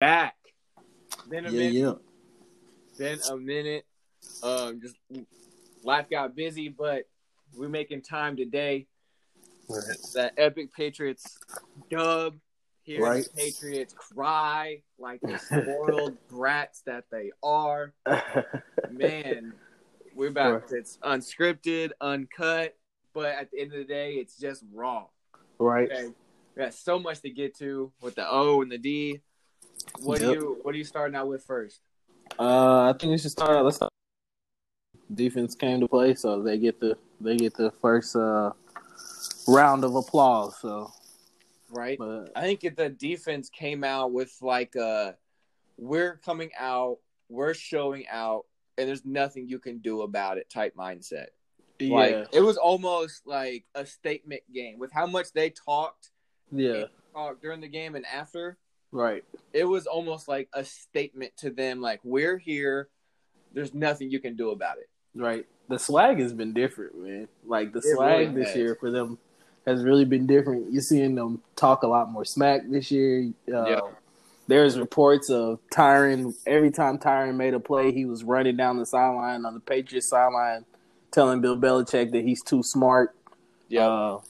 back. Been a Yeah, minute. yeah. Been a minute. Um, just life got busy, but we're making time today. That epic Patriots dub. Here, Right. the Patriots cry like the spoiled brats that they are. Man, we're about. It's unscripted, uncut, but at the end of the day, it's just raw. right. Okay, we got so much to get to with the O and the D. What Yep. do you What are you starting out with first? Uh, I think we should start. out- Let's start. Defense came to play, so they get the they get the first uh, round of applause. So, Right. but I think if the defense came out with like uh we're coming out, we're showing out, and there's nothing you can do about it type mindset. yeah, Like it was almost like a statement game with how much they talked, yeah, talked during the game and after. right, It was almost like a statement to them, like we're here. There's nothing you can do about it. right. The swag has been different, man. Like the It swag really this has. year for them has really been different. You're seeing them talk a lot more smack this year. Uh, Yeah. There's reports of Tyrann. Every time Tyrann made a play, he was running down the sideline on the Patriots sideline, telling Bill Belichick that he's too smart. Uh,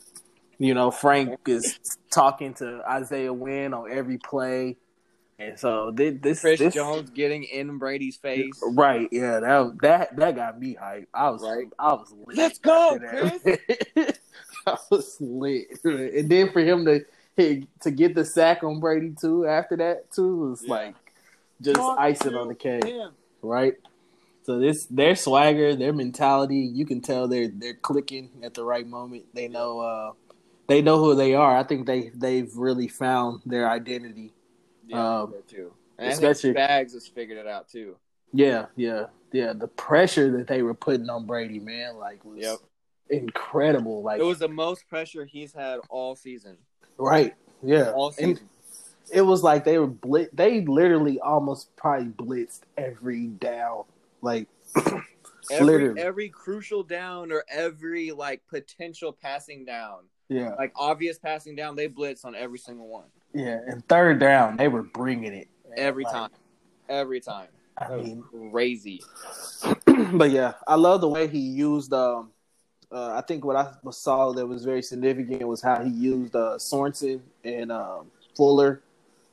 you know, Frank is talking to Isaiah Wynn on every play, and so thi- this Chris this, Jones getting in Brady's face. right? Yeah, that that that got me hyped. I was Right. I was lit. Let's go, that. I was lit, and then for him to to get the sack on Brady too after that too was Yeah. like just icing on the cake, right? So this their swagger, their mentality, you can tell they're they're clicking at the right moment. They know uh they know who they are. I think they they've really found their identity. Yeah, Um, too. And especially- Spags has figured it out too. Yeah, yeah, yeah. The pressure that they were putting on Brady, man, like was Yep. incredible. Like It was the most pressure he's had all season. right, yeah. All And season. it was like they were blit. They literally almost probably blitzed every down. Like Every, literally. every crucial down or every like potential passing down, yeah, like obvious passing down, they blitz on every single one. Yeah. And third down, they were bringing it man. Every Like, time. Every time. I mean, crazy. but yeah, I love the way he used. Um, uh, I think what I saw that was very significant was how he used uh, Sorensen and um, Fuller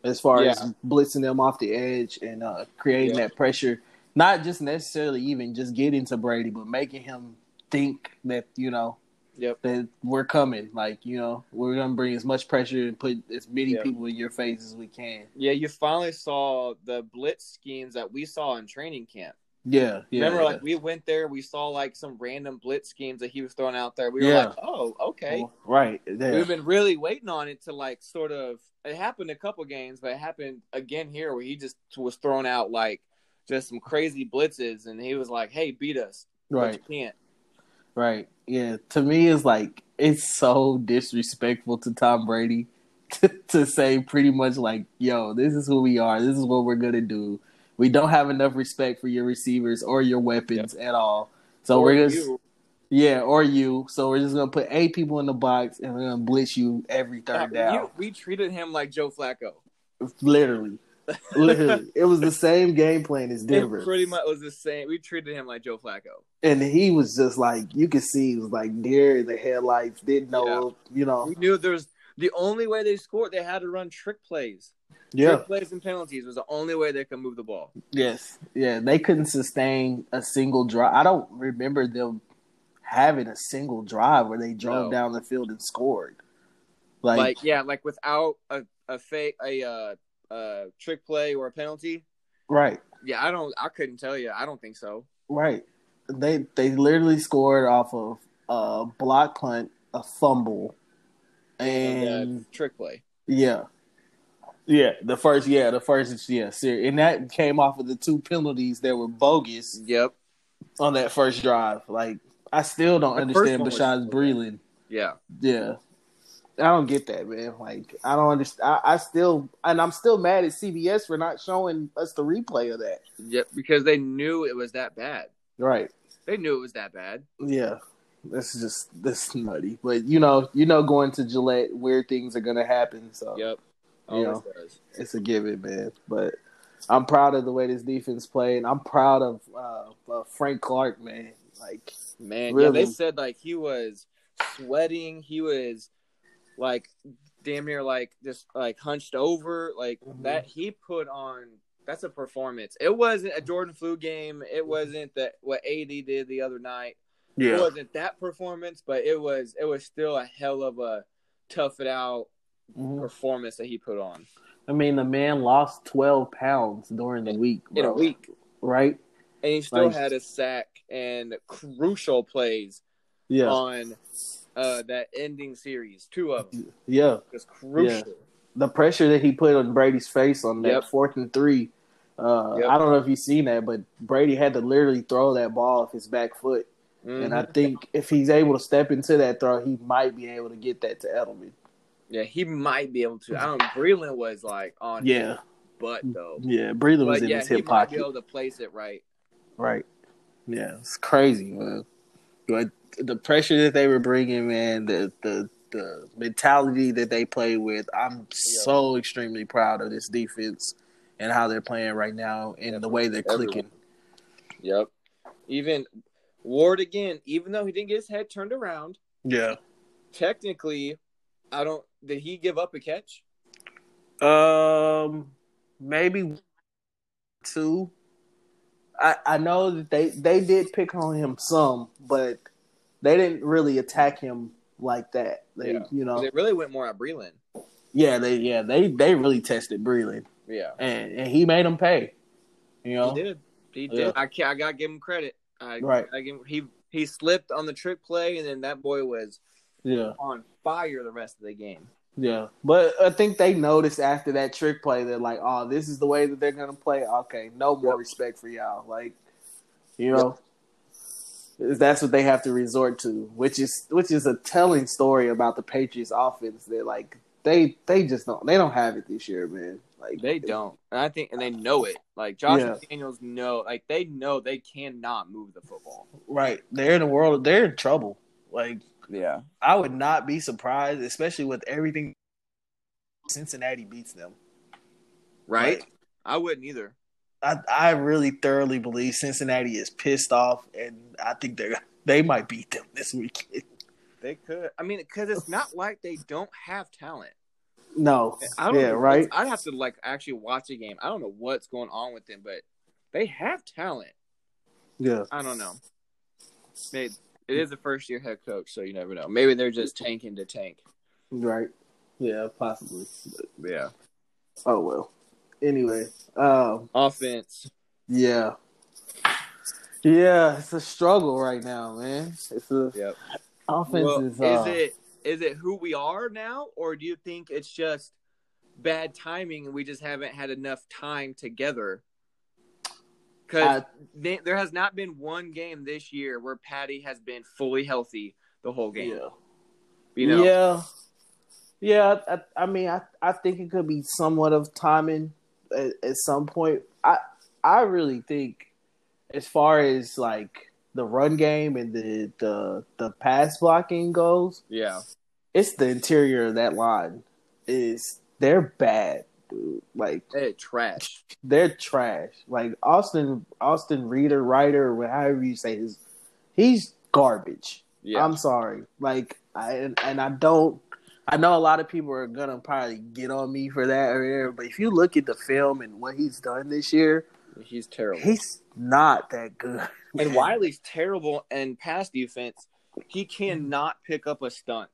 as far Yeah. as blitzing them off the edge and uh, creating Yeah. that pressure. Not just necessarily even just getting to Brady, but making him think that you know Yep. that we're coming. Like you know, we're gonna bring as much pressure and put as many Yeah. people in your face as we can. Yeah, you finally saw the blitz schemes that we saw in training camp. Yeah, yeah. Remember, yeah. like we went there, we saw like some random blitz schemes that he was throwing out there. We were Yeah. like, "Oh, okay." right. Yeah. We've been really waiting on it to like sort of. It happened a couple games, but it happened again here where he just was throwing out like just some crazy blitzes, and he was like, "Hey, beat us, right. but you can't." Right. Yeah. To me, it's like it's so disrespectful to Tom Brady to, to say pretty much like, "Yo, this is who we are. This is what we're gonna do. We don't have enough respect for your receivers or your weapons at all. So Or we're just you. yeah, or you. So we're just gonna put eight people in the box and we're gonna blitz you every third Yeah, down. you- we treated him like Joe Flacco. Literally, literally, it was the same game plan as Denver. It pretty much was the same. We treated him like Joe Flacco. and he was just like you could see he was like deer in the headlights, didn't know, you know. We knew there's the only way they scored. They had to run trick plays. Yeah. Trick plays and penalties was the only way they could move the ball. Yes. Yeah. They couldn't sustain a single drive. I don't remember them having a single drive where they drove No. down the field and scored. Like, Like, yeah, like without a a fake a uh, uh trick play or a penalty. right, Yeah, I don't. I couldn't tell you. I don't think so. right. They they literally scored off of a block punt, a fumble, And and uh, trick play. yeah. Yeah, the first, yeah, the first, yeah, ser- and that came off of the two penalties that were bogus Yep. on that first drive. Like, I still don't The understand Bashaud's Breeland. Yeah. Yeah. I don't get that, man. Like, I don't understand. I, I still, and I'm still mad at CBS for not showing us the replay of that. Yep. Because they knew it was that bad. Right. They knew it was that bad. Yeah. This is just this is nutty. But you know, you know, going to Gillette, weird things are gonna happen. So Yep. You know, does. it's a given, man. But I'm proud of the way this defense played. I'm proud of uh, uh, Frank Clark, man. Like, man, really. yeah, they said like he was sweating. He was like damn near like just like hunched over. Like mm-hmm. that he put on. That's a performance. It wasn't a Jordan flu game. It wasn't that what AD did the other night. Yeah. It wasn't that performance, but it was it was still a hell of a tough it out mm-hmm. performance that he put on. I mean, the man lost twelve pounds during the week. Bro. In a week, right? And he still like, had a sack and crucial plays. Yeah. On uh, that ending series, two of them. Yeah, it's crucial. Yeah. The pressure that he put on Brady's face on that yep. fourth and three. Uh, yep. I don't know if you've seen that, but Brady had to literally throw that ball off his back foot. Mm-hmm. And I mm-hmm. think if he's able to step into that throw, he might be able to get that to Edelman. Yeah, he might be able to. I don't. Breeland was like on. Yeah. But though. Yeah, Breeland was in yeah, his hip pocket. Be able to place it right. Right. Yeah, it's crazy, man. But the pressure that they were bringing, man, the the the mentality that they play with, I'm yeah. so extremely proud of this defense and how they're playing right now and the way they're Everyone. clicking. Yep. Even Ward again, even though he didn't get his head turned around. Yeah. Technically, I don't. Did he give up a catch? Um, maybe two. I I know that they they did pick on him some, but they didn't really attack him like that. They yeah. you know they really went more at Breeland. Yeah, they yeah they they really tested Breeland. Yeah, and and he made him pay. You know, he did. He did. Yeah. I I gotta give him credit. I, right. I give, he he slipped on the trick play, and then that boy was yeah on fire the rest of the game. Yeah, but I think they noticed after that trick play that like, oh, this is the way that they're gonna play. Okay, no more yep. respect for y'all. Like, you know. That's what they have to resort to, which is which is a telling story about the Patriots offense. That like they they just don't they don't have it this year, man. Like they don't, and I think, and they know it. Like Josh yeah. Daniels know, like they know they cannot move the football. Right, they're in the world. They're in trouble. Like yeah. I would not be surprised, especially with everything Cincinnati beats them. Right? Like, I wouldn't either. I I really thoroughly believe Cincinnati is pissed off and I think they they might beat them this weekend. They could. I mean, because it's not like they don't have talent. No. I don't yeah, know, right. I'd have to like actually watch a game. I don't know what's going on with them, but they have talent. Yeah. I don't know. Maybe it is a first year head coach, so you never know. Maybe they're just tanking to tank. Right. Yeah, possibly. But, yeah. Oh well. Anyway, um, offense. Yeah. Yeah, it's a struggle right now, man. It's a yep. offense well, is. Uh, is it is it who we are now, or do you think it's just bad timing and we just haven't had enough time together because there has not been one game this year where Patty has been fully healthy the whole game. Yeah. You know? Yeah. Yeah, I, I mean, I, I think it could be somewhat of timing at, at some point. I I really think, as far as like the run game and the the the pass blocking goes, yeah, it's the interior of that line is they're bad dude. Like they're trash. They're trash. Like Austin Austin Reader Reiter, however you say his, he's garbage. Yeah. I'm sorry. Like I and, and I don't. I know a lot of people are gonna probably get on me for that or whatever, but if you look at the film and what he's done this year, he's terrible. He's not that good. And Wylie's terrible and pass defense. He cannot pick up a stunt.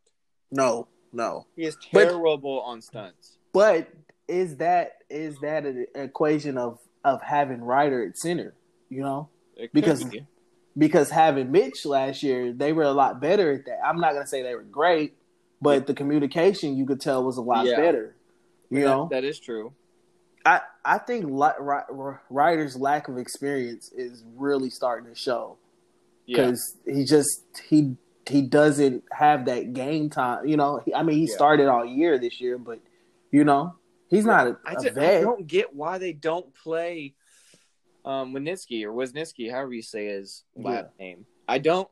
No, no. He is terrible but, on stunts. But is that is that an equation of of having Reiter at center? You know, because be. because having Mitch last year, they were a lot better at that. I'm not gonna say they were great, but the communication you could tell was a lot yeah. better. You that, know, that is true. I I think Reiter's lack of experience is really starting to show because yeah. he just he he doesn't have that game time. You know, I mean, he started all year this year, but you know, He's not a, I, just, I don't get why they don't play um Winitsky or Wisniewski, however you say his last name. I don't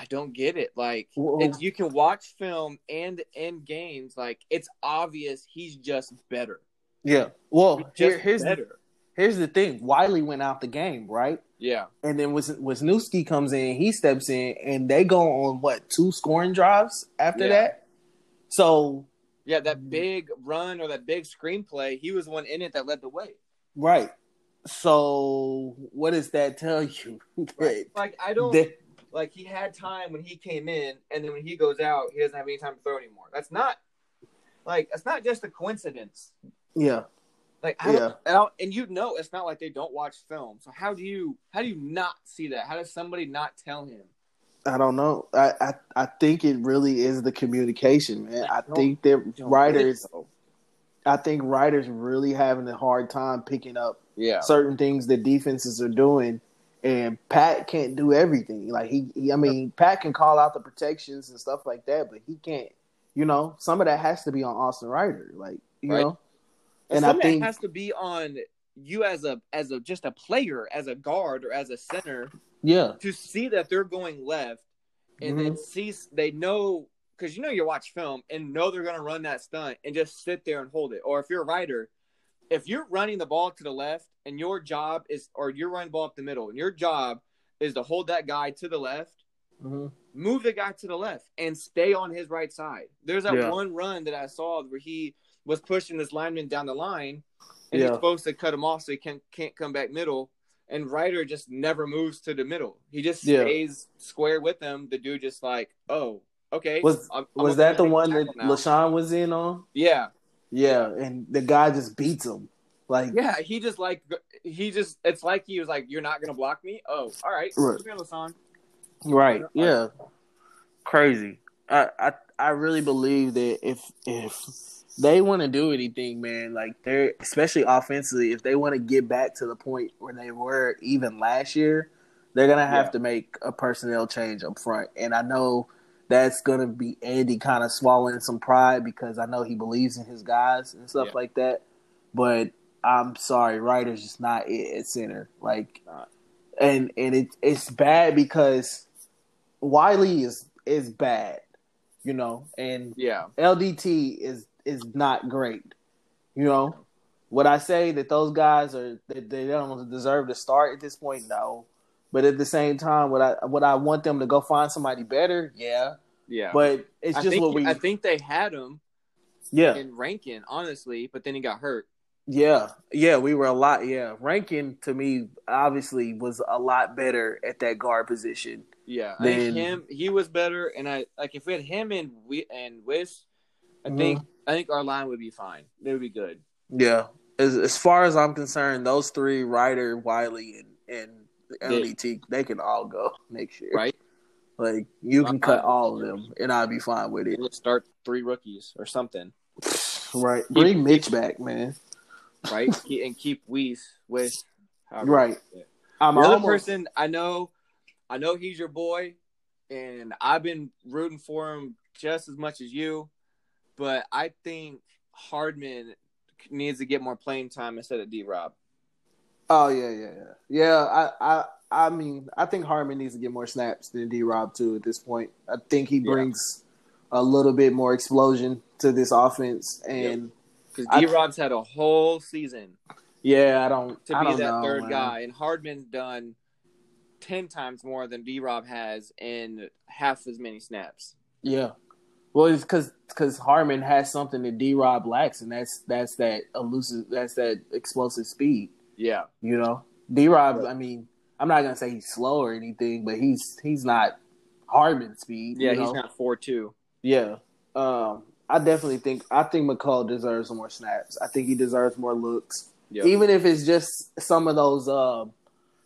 I don't get it. Like you can watch film and in games, like it's obvious he's just better. Yeah. Well, here, here's the, better. here's the thing. Wylie went out the game, right? Yeah, And then was Wisniewski comes in, he steps in, and they go on what two scoring drives after Yeah. that. So yeah. That big run or that big screenplay, he was the one in it that led the way. right. So what does that tell you? Like I don't They- like he had time when he came in, and then when he goes out, he doesn't have any time to throw anymore. That's not like it's not just a coincidence. yeah. Like I Yeah. I don't- and you know it's not like they don't watch film. So how do you how do you not see that? How does somebody not tell him? I don't know. I, I I think it really is the communication, man. I don't- think that Reiter's. I think Reiter's really having a hard time picking up Yeah. certain things that defenses are doing, and Pat can't do everything. Like he, he, I mean, Pat can call out the protections and stuff like that, but he can't. You know, some of that has to be on Austin Reiter. Like you Right. know, And and I some of think that has to be on you as a as a just a player, as a guard or as a center yeah, to see that they're going left and then Mm-hmm. see they know because you know you watch film and know they're to run that stunt and just sit there and hold it. Or if you're a writer, if you're running the ball to the left and your job is, or you're running the ball up the middle and your job is to hold that guy to the left, Mhm. move the guy to the left and stay on his right side. There's that Yeah. one run that I saw where he was pushing this lineman down the line and Yeah. he's supposed to cut him off so he can, can't come back middle. And Reiter just never moves to the middle. He just Yeah. stays square with them. The dude just like, oh, okay. Was- I'm- I'm was that the one that. LeSean was in on? Yeah, Yeah, and the guy just beats him. Like yeah. He just like he just. It's like he was like, "You're not gonna block me." Oh, all right. Right. Come here, LeSean. Right. Yeah. Crazy. I I I really believe that if if they want to do anything, man, like they're especially offensively, if they want to get back to the point where they were even last year, they're gonna have Yeah. to make a personnel change up front. And I know that's gonna be Andy kind of swallowing some pride because I know he believes in his guys and stuff Yeah. like that. But I'm sorry, Reiter's just not it at center. Like and and it it's bad because Wylie is is bad, you know, and Yeah, LDT is is not great. You know, would I say that those guys are that they don't deserve to start at this point? No, but at the same time, would I would I want them to go find somebody better? Yeah, yeah. but it's just think what we I think they had him yeah in Rankin, honestly, but then he got hurt. yeah yeah we were a lot yeah Rankin to me obviously was a lot better at that guard position. Yeah, I think him he was better, and I like if we had him and we and Wish, I Mhm. think I think our line would be fine. They would be good. Yeah, as as far as I'm concerned, those three Reiter, Wylie, and and LDT, they can all go next year. Right. Like you can cut all of them, and I'll be fine with it. We'll start three rookies or something, Right. Bring Mitch back, man. right? And keep Weiss with Right. I'm The other almost, person I know, I know he's your boy, and I've been rooting for him just as much as you. But I think Hardman needs to get more playing time instead of D Rob. Oh yeah, yeah, yeah. Yeah, I, I, I mean, I think Hardman needs to get more snaps than D. Rob too. At this point, I think he Yeah. brings a little bit more explosion to this offense, and Because D Rob's had a whole season yeah, I don't, to I be don't that know, third man. guy, and Hardman's done ten times more than D Rob has in half as many snaps. Yeah. Well, it's because because Hardman has something that D. Rob lacks, and that's that's that elusive, that's that explosive speed. Yeah, You know, D. Rob. I mean, I'm not gonna say he's slow or anything, but he's he's not Hardman speed. yeah, you he's know? not four two. Yeah. Um, I definitely think I think Mecole deserves more snaps. I think he deserves more looks, Yeah, even if it's just some of those um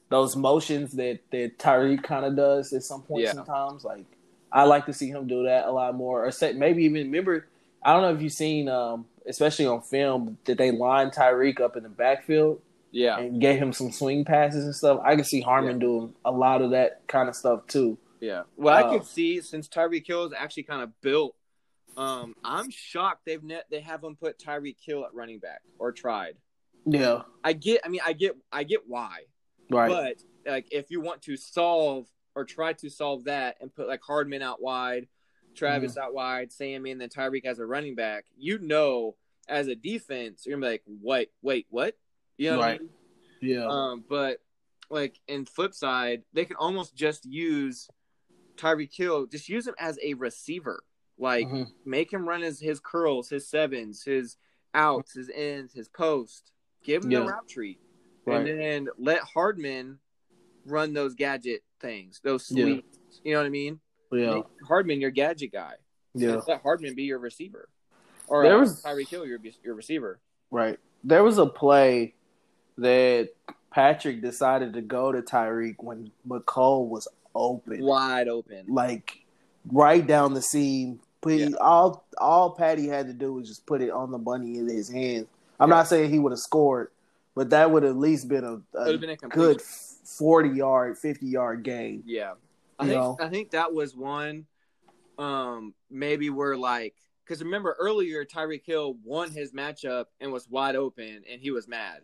those motions that that Tyreek kind of does at some point Yeah. sometimes. Like I like to see him do that a lot more, or set, maybe even remember. I don't know if you've seen, um, especially on film, that they line Tyreek up in the backfield yeah, and get him some swing passes and stuff. I can see Hardman Yeah. doing a lot of that kind of stuff too. yeah. Well, I Uh, could see since Tyreek Hill is actually kind of built. Um, I'm shocked they've net they haven't put Tyreek Hill at running back or tried. Yeah, I get, I mean, I get, I get why, right. but like if you want to solve or try to solve that and put like Hardman out wide, Travis Mm-hmm. out wide, Sammy, and then Tyreek as a running back, you know, as a defense, you're gonna be like, wait, wait, what? You know what I mean? Yeah. Um, but like in flip side, they can almost just use Tyreek Hill, just use him as a receiver. Like Mhm. make him run his his curls, his sevens, his outs, his ends, his post. Give him Yeah. the route tree, Right. and then let Hardman run those gadget things, those Yeah. You know what I mean? Yeah. Make Hardman your gadget guy. Yeah. Let Hardman be your receiver, or There uh, was- Tyreek Hill your your receiver. Right. There was a play that Patrick decided to go to Tyreek when Mecole was open. Wide open. Like right down the seam. Put Yeah. all all Patty had to do was just put it on the bunny in his hands. I'm Yeah. not saying he would have scored, but that would at least been a, a been a good forty yard, fifty yard game. Yeah, I You think know? I think that was one. Um, maybe we're like because remember earlier Tyreek Hill won his matchup and was wide open and he was mad.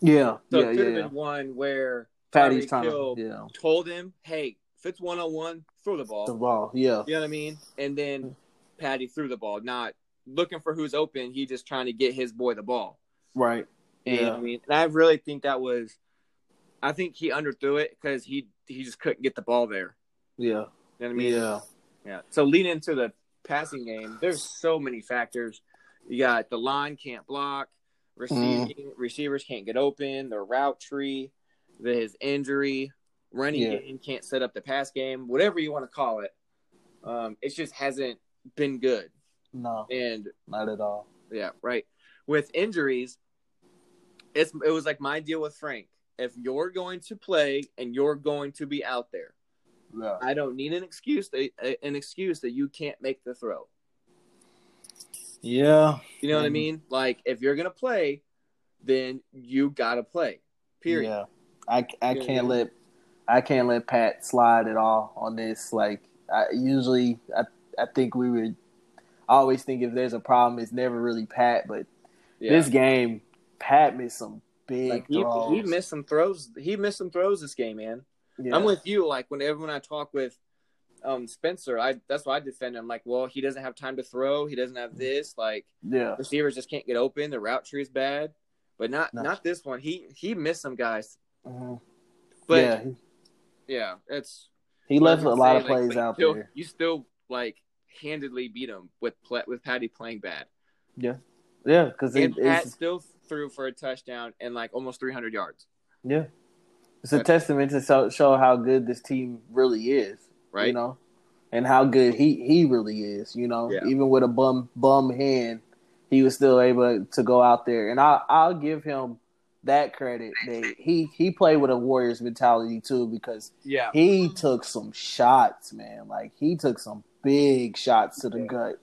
Yeah. So yeah, it could yeah, have yeah. been one where Patty's Tyreek trying to yeah. told him, "Hey, if it's one on one, throw the ball." The ball. Yeah. You know what I mean? And then Patty threw the ball, not looking for who's open. He just trying to get his boy the ball. Right. Know what I mean, and I really think that was, I think he underthrew it because he he just couldn't get the ball there. Yeah. You know what I mean? Yeah. Yeah. So leading into the passing game, there's so many factors. You got the line can't block, receiving Mm. receivers can't get open, the route tree, the, his injury, running Yeah. game can't set up the pass game, whatever you want to call it. Um, it just hasn't been good. No, And not at all. yeah, right. With injuries, it's it was like my deal with Frank. If you're going to play and you're going to be out there, Yeah. I don't need an excuse that, an excuse that you can't make the throw. Yeah. You know what I mean? Like if you're gonna play, then you gotta play. Period. Yeah. I, I can't let I can't let Pat slide at all on this. Like I usually I I think we would I always think if there's a problem it's never really Pat, but Yeah. this game Pat missed some big like he, throws. he missed some throws. He missed some throws this game, man. Yeah. I'm with you. Like whenever when I talk with um Spencer, I that's why I defend him. Like, well, he doesn't have time to throw. He doesn't have this. Like yeah. receivers just can't get open. The route tree is bad. But not No. not this one. He he missed some guys. Mhm. But yeah, yeah, it's he left a lot say, of plays like, out still- there. You still like handedly beat him with with Patty playing bad. Yeah, yeah, because and Pat it's still threw for a touchdown and like almost 300 yards, yeah, it's a testament to show, show how good this team really is. Right? You know, and how good he he really is. You know, Yeah. even with a bum bum hand, he was still able to go out there, and I I'll give him that credit that he he played with a Warriors mentality too because yeah, he took some shots, man. Like he took some big shots to the Yeah. gut.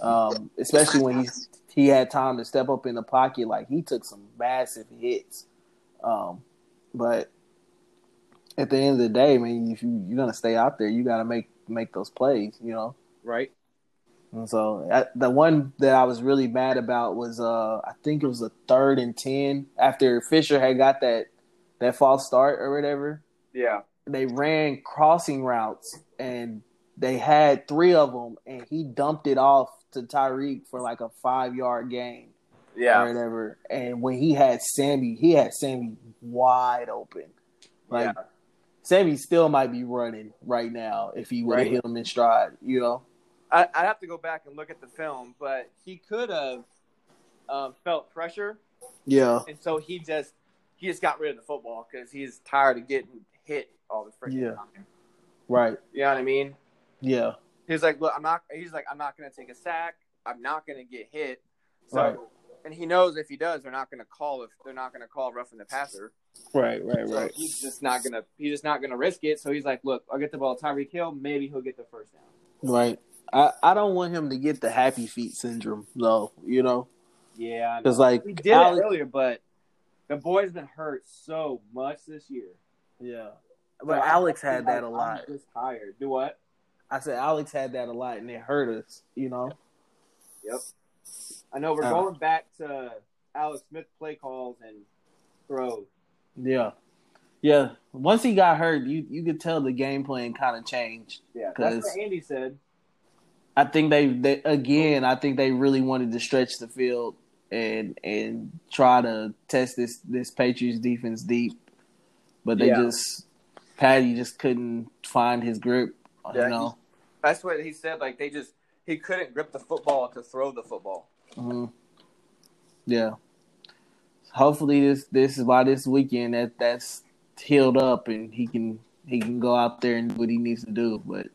Um, especially when he he had time to step up in the pocket. Like he took some massive hits. Um, but at the end of the day, man, if you you're gonna stay out there, you got to make make those plays. You know. right. And so I, the one that I was really mad about was uh I think it was a third and ten after Fisher had got that that false start or whatever Yeah, they ran crossing routes and they had three of them and he dumped it off to Tyreek for like a five yard gain Yeah. or whatever. And when he had Sammy, he had Sammy wide open. Like yeah. Sammy still might be running right now if he would have Right. hit him in stride, you know? I, I'd have to go back and look at the film, but he could have um, felt pressure, Yeah. and so he just he just got rid of the football because he's tired of getting hit all the freaking Yeah. time. Right. You know what I mean? Yeah. He's like, look, I'm not. He's like, I'm not going to take a sack. I'm not going to get hit. So, Right. and he knows if he does, they're not going to call if they're not going to call roughing the passer. Right, right, So he's just not gonna. He's just not gonna risk it. So he's like, look, I'll get the ball. Tyreek Hill, maybe he'll get the first down. Right. I, I don't want him to get the happy feet syndrome though, you know? Yeah, I. Because like we did Alex- it earlier, but the boy's been hurt so much this year. Yeah. So But I- Alex had that a I'm lot. just tired. Do what? I said Alex had that a lot, and it hurt us. You know. Yep. I know we're Uh. going back to Alex Smith play calls and throws. Yeah. Yeah. once he got hurt, you you could tell the game plan kind of changed. Yeah, that's what Andy said. I think they, they again. I think they really wanted to stretch the field and and try to test this this Patriots defense deep, but they yeah. just Patty just couldn't find his grip. Yeah, you know, that's what he said. Like they just he couldn't grip the football to throw the football. Mm-hmm. Yeah. Hopefully this this is by this weekend that that's healed up and he can he can go out there and do what he needs to do. But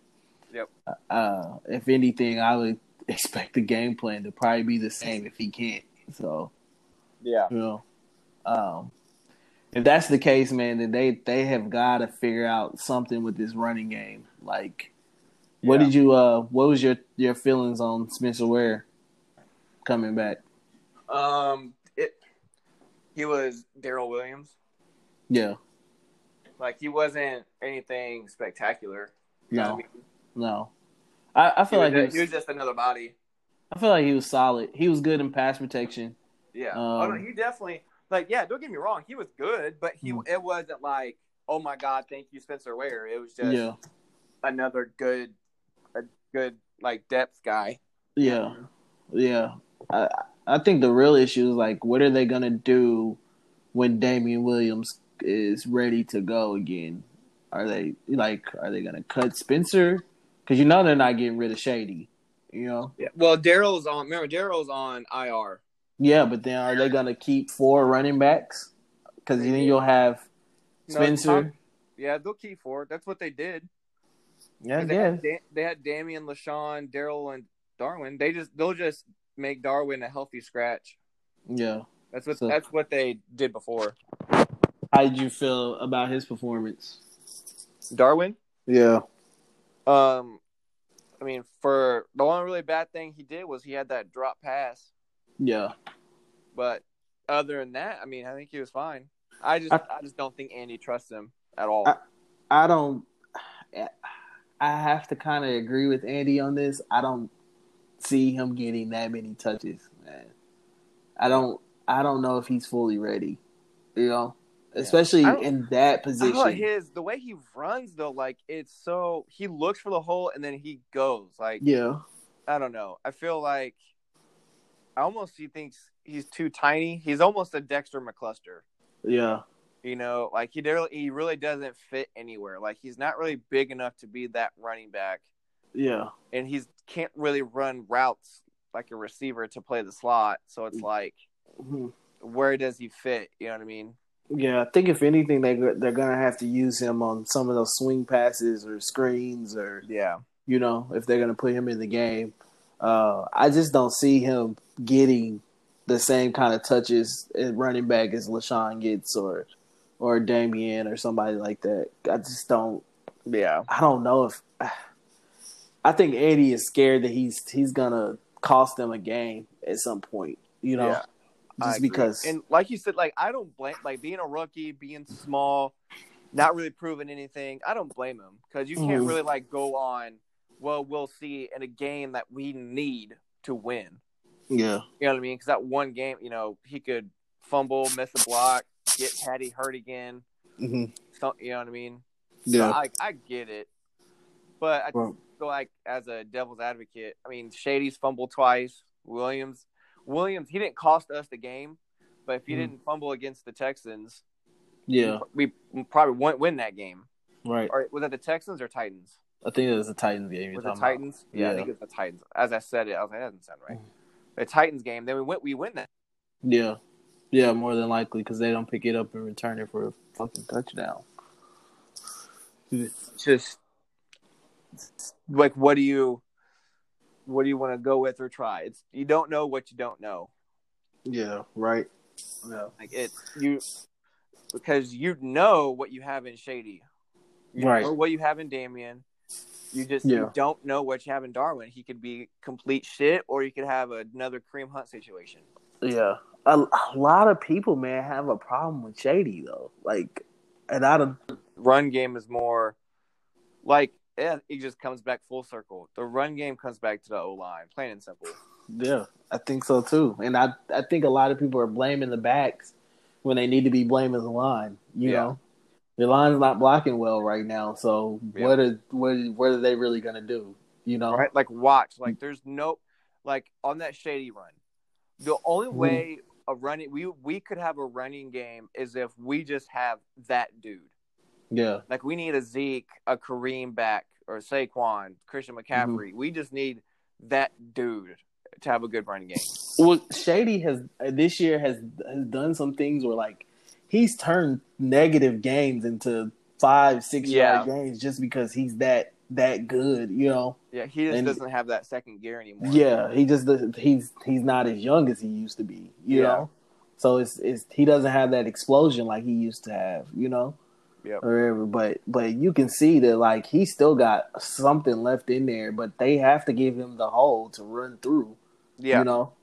yep. Uh, if anything, I would expect the game plan to probably be the same if he can't. So yeah, you know, um, if that's the case, man, then they they have got to figure out something with this running game. Like, what yeah. did you uh? What was your your feelings on Spencer Ware coming back? Um, he was Darrel Williams. Yeah, like he wasn't anything spectacular. No, I mean? no. I, I feel he like was, he was, he was just another body. I feel like he was solid. He was good in pass protection. Yeah. Um, oh, no, he definitely like yeah. Don't get me wrong. He was good, but he mm. it wasn't like oh my god, thank you Spencer Ware. It was just yeah. another good, a good like depth guy. Yeah, yeah. I I think the real issue is like what are they gonna do when Damien Williams is ready to go again? Are they like are they gonna cut Spencer? Because you know they're not getting rid of Shady. You know. Yeah. Well, Darrel's on. Remember, Darrel's on IR. Yeah, but then are they gonna keep four running backs? Because then you'll have Spencer. No, yeah, they'll keep four. That's what they did. Yeah, they had, they had Damien, LeSean, Darrel, and Darwin. They just they'll just make Darwin a healthy scratch. Yeah, that's what so, that's what they did before. How did you feel about his performance, Darwin? Yeah. Um, I mean, for the only really bad thing he did was he had that drop pass. Yeah. But other than that, I mean, I think he was fine. I just, I, I just don't think Andy trusts him at all. I, I don't. I have to kind of agree with Andy on this. I don't see him getting that many touches, man. I don't. I don't know if he's fully ready. You know especially in that position. his the way he runs though, like it's so he looks for the hole and then he goes. Like yeah, I don't know. I feel like I almost he thinks he's too tiny. He's almost a Dexter McCluster. Yeah. You know, like he really, he really doesn't fit anywhere. Like he's not really big enough to be that running back. Yeah. And he's can't really run routes like a receiver to play the slot. So it's like, mm-hmm. where does he fit? You know what I mean? Yeah, I think if anything, they they're gonna have to use him on some of those swing passes or screens or yeah, you know, if they're gonna put him in the game. Uh, I just don't see him getting the same kind of touches at running back as LeSean gets or or Damien or somebody like that. I just don't. Yeah, I don't know if. I think Eddie is scared that he's he's gonna cost them a game at some point. You know. Yeah just because. And like you said, like I don't blame like being a rookie, being small, not really proving anything. I don't blame him because you can't mm-hmm. really like go on. Well, we'll see in a game that we need to win. Yeah, you know what I mean? Because that one game, you know, he could fumble, miss a block, get Patty hurt again. Mm-hmm. So, you know what I mean? Yeah, so I, I get it, but I well, feel like as a devil's advocate, I mean, Shady's fumbled twice. Williams Williams, he didn't cost us the game, but if he mm. didn't fumble against the Texans, yeah, we, we probably won't win that game. Right. Or was that the Texans or Titans? I think it was the Titans game. Was it Titans? Yeah, yeah, I think it was the Titans. As I said it, I was like, that doesn't sound right. Mm. The Titans game, then we went, we win that. Yeah, yeah, more than likely because they don't pick it up and return it for a fucking touchdown. Just like, what do you? what do you want to go with or try? It's you don't know what you don't know. Yeah, right. Yeah. Like it you because you know what you have in Shady. You right. what you have in Damien. You just yeah. you don't know what you have in Darwin. He could be complete shit or you could have another Kareem Hunt situation. Yeah. A, a lot of people, man, have a problem with Shady though. Like and I don't run game is more like yeah, it just comes back full circle. The run game comes back to the O line, plain and simple. Yeah, I think so too. And I I think a lot of people are blaming the backs when they need to be blaming the line. You yeah. know, Your line's not blocking well right now. So Yeah. what are what what are they really gonna do? You know? right? Like watch, like there's no like on that shady run. The only Mhm. way a running we we could have a running game is if we just have that dude. Yeah. Like we need a Zeke, a Kareem back, or Saquon, Christian McCaffrey. We just need that dude to have a good running game. Well, Shady has uh, this year has has done some things where like he's turned negative games into five, six yard games just because he's that that good, you know. Yeah, he just And- doesn't have that second gear anymore. Yeah, he just he's he's not as young as he used to be, you Yeah. know. So it's it's he doesn't have that explosion like he used to have, you know. Yep. Or whatever. But but you can see that like he still got something left in there, but they have to give him the hole to run through. Yeah. You know,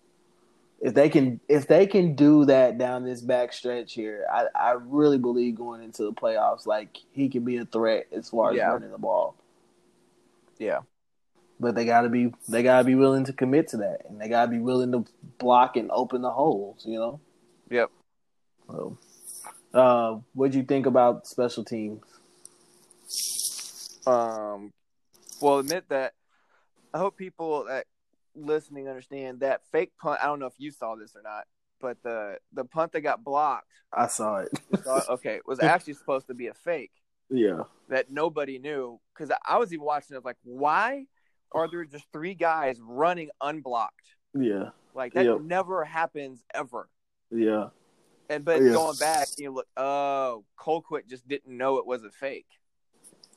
if they can if they can do that down this back stretch here, I, I really believe going into the playoffs, like he can be a threat as far as Yeah. running the ball. Yeah. But they gotta be they gotta be willing to commit to that, and they gotta be willing to block and open the holes. You know. Yep. So, uh, what'd you think about special teams? Um, well, admit that. I hope people that listening understand that fake punt. I don't know if you saw this or not, but the the punt that got blocked, I saw it. saw it? okay, was actually supposed to be a fake yeah. that nobody knew. Because I was even watching it, like, why are there just three guys running unblocked? Yeah. Like that Yep. never happens ever. Yeah. And oh, but Yeah. going back, you look, oh, Colquitt just didn't know it was a fake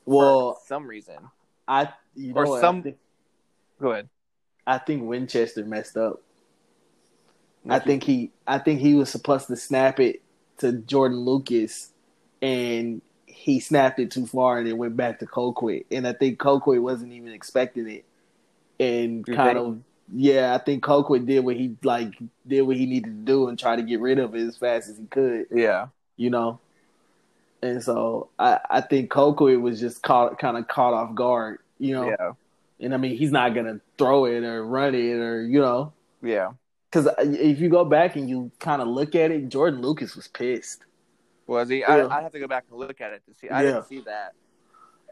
for Well, some reason. I you know Or what? some- think, Go ahead. I think Winchester messed up. I think he I think he was supposed to snap it to Jordan Lucas and he snapped it too far and it went back to Colquitt. And I think Colquitt wasn't even expecting it. And You kind think? of yeah, I think Colquitt did what he like did what he needed to do and try to get rid of it as fast as he could, Yeah. you know. And so I, I think Colquitt was just caught kind of caught off guard, you know. Yeah. And I mean, he's not gonna throw it or run it or you know, Yeah. because uh, if you go back and you kind of look at it, Jordan Lucas was pissed, Was he? Yeah. I, I'd have to go back and look at it to see. I Yeah. didn't see that.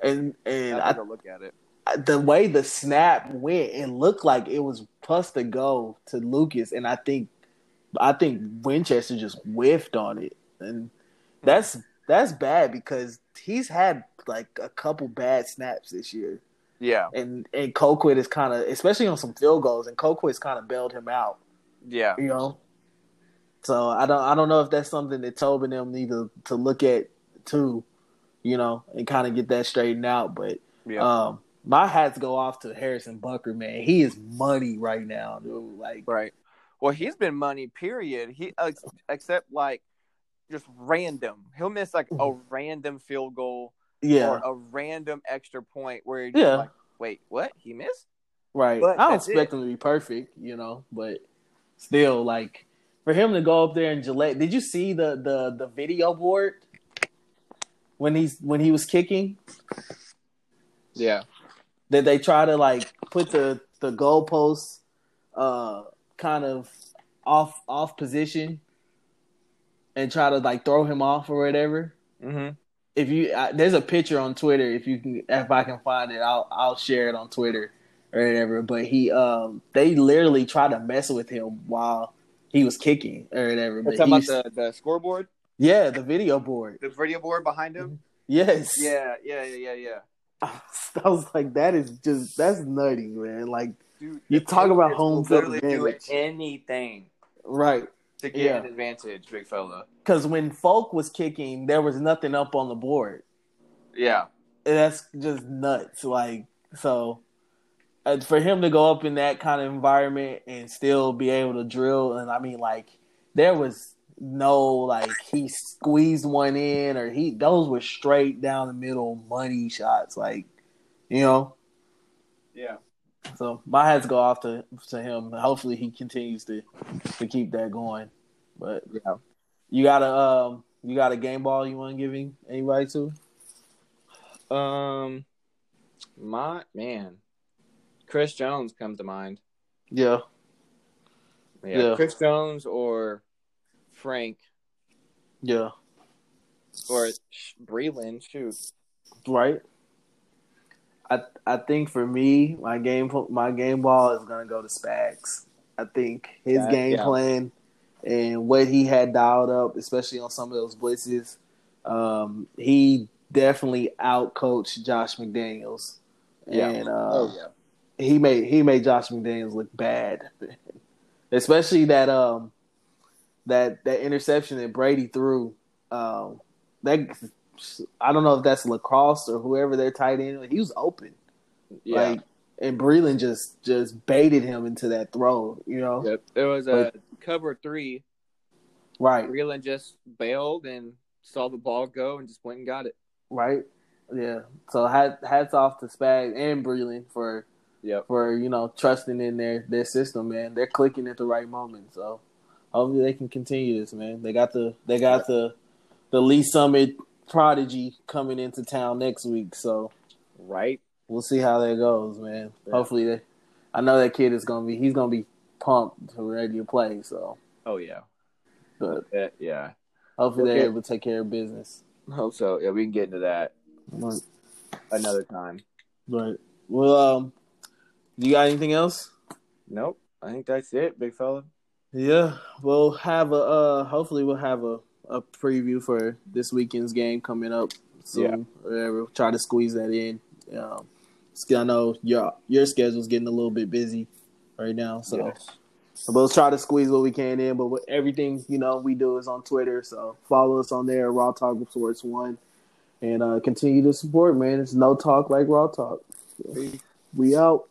and and I I, look at it. The way the snap went, it looked like it was plus to go to Lucas, and I think I think Winchester just whiffed on it, and that's that's bad because he's had like a couple bad snaps this year. Yeah. and and Colquitt is kind of, especially on some field goals, and Colquitt's kind of bailed him out, Yeah. you know. So I don't, I don't know if that's something that Tobin and them need to, to look at too, you know, and kind of get that straightened out. But Yeah. um, my hats go off to Harrison Butker, man. He is money right now, dude. Like, right. Well, he's been money. Period. He ex- except like just random. He'll miss like a mm-hmm. random field goal yeah, or a random extra point where you're just Yeah. like, wait, what? He missed? right. but I don't expect him to be perfect, you know, but still, like, for him to go up there and Gillette. Did you see the the the video board when he's when he was kicking? Yeah. Did they try to like put the the goalposts uh kind of off off position and try to like throw him off or whatever? Mm-hmm. If you uh, there's a picture on Twitter if you can if I can find it I'll I'll share it on Twitter or whatever. But he um they literally tried to mess with him while he was kicking or whatever. But talking about the, the scoreboard, yeah, the video board. the video board behind him. Yes. Yeah, yeah, yeah, yeah, yeah. I was like, that is just that's nutty, man. Like, Dude, You talk about home field literally do advantage. anything right. to get Yeah. an advantage, big fella. Because when Folk was kicking, there was nothing up on the board. Yeah. And that's just nuts. Like, so uh, for him to go up in that kind of environment and still be able to drill, and I mean, like, there was no like he squeezed one in or he those were straight down the middle money shots, like, you know. Yeah. So my hats go off to to him. Hopefully he continues to to keep that going. But Yeah. you got a um you got a game ball you want to give him anybody to? Um, my man, Chris Jones comes to mind. Yeah. Yeah, Yeah. Chris Jones or Frank. Yeah. or Breeland, shoot. Right. I I think for me, my game my game ball is gonna go to Spags. I think his yeah, game yeah. plan and what he had dialed up, especially on some of those blitzes, um, he definitely outcoached Josh McDaniels. Yeah. And uh, oh, yeah. he made he made Josh McDaniels look bad. especially that um that that interception that Brady threw. Um, that I don't know if that's lacrosse or whoever their tight end. He was open. Yeah. Like, and Breeland just just baited him into that throw. You know. Yep. It was a cover three. Right. Breeland just bailed and saw the ball go and just went and got it. Right. Yeah. So hats off to Spag and Breeland for yep. for you know trusting in their their system, man. They're clicking at the right moment. So hopefully they can continue this, man. They got the they got the the Lee's Summit prodigy coming into town next week. So right. We'll see how that goes, man. Yeah. Hopefully they I know that kid is gonna be he's gonna be pumped to ready to play, so Oh yeah. But yeah. Hopefully they're able to take care of business. Hope so. Yeah, we can get into that right. another time. Right. Well, um, you got anything else? Nope. I think that's it, big fella. Yeah, we'll have a. Uh, hopefully, we'll have a, a preview for this weekend's game coming up soon. Yeah. Whatever. Try to squeeze that in. Um, I know your your schedule's getting a little bit busy right now, so yes. we'll try to squeeze what we can in. But everything you know we do is on Twitter, so follow us on there, Raw Talk Sports One, and uh, continue to support. Man, it's no talk like Raw Talk. We out.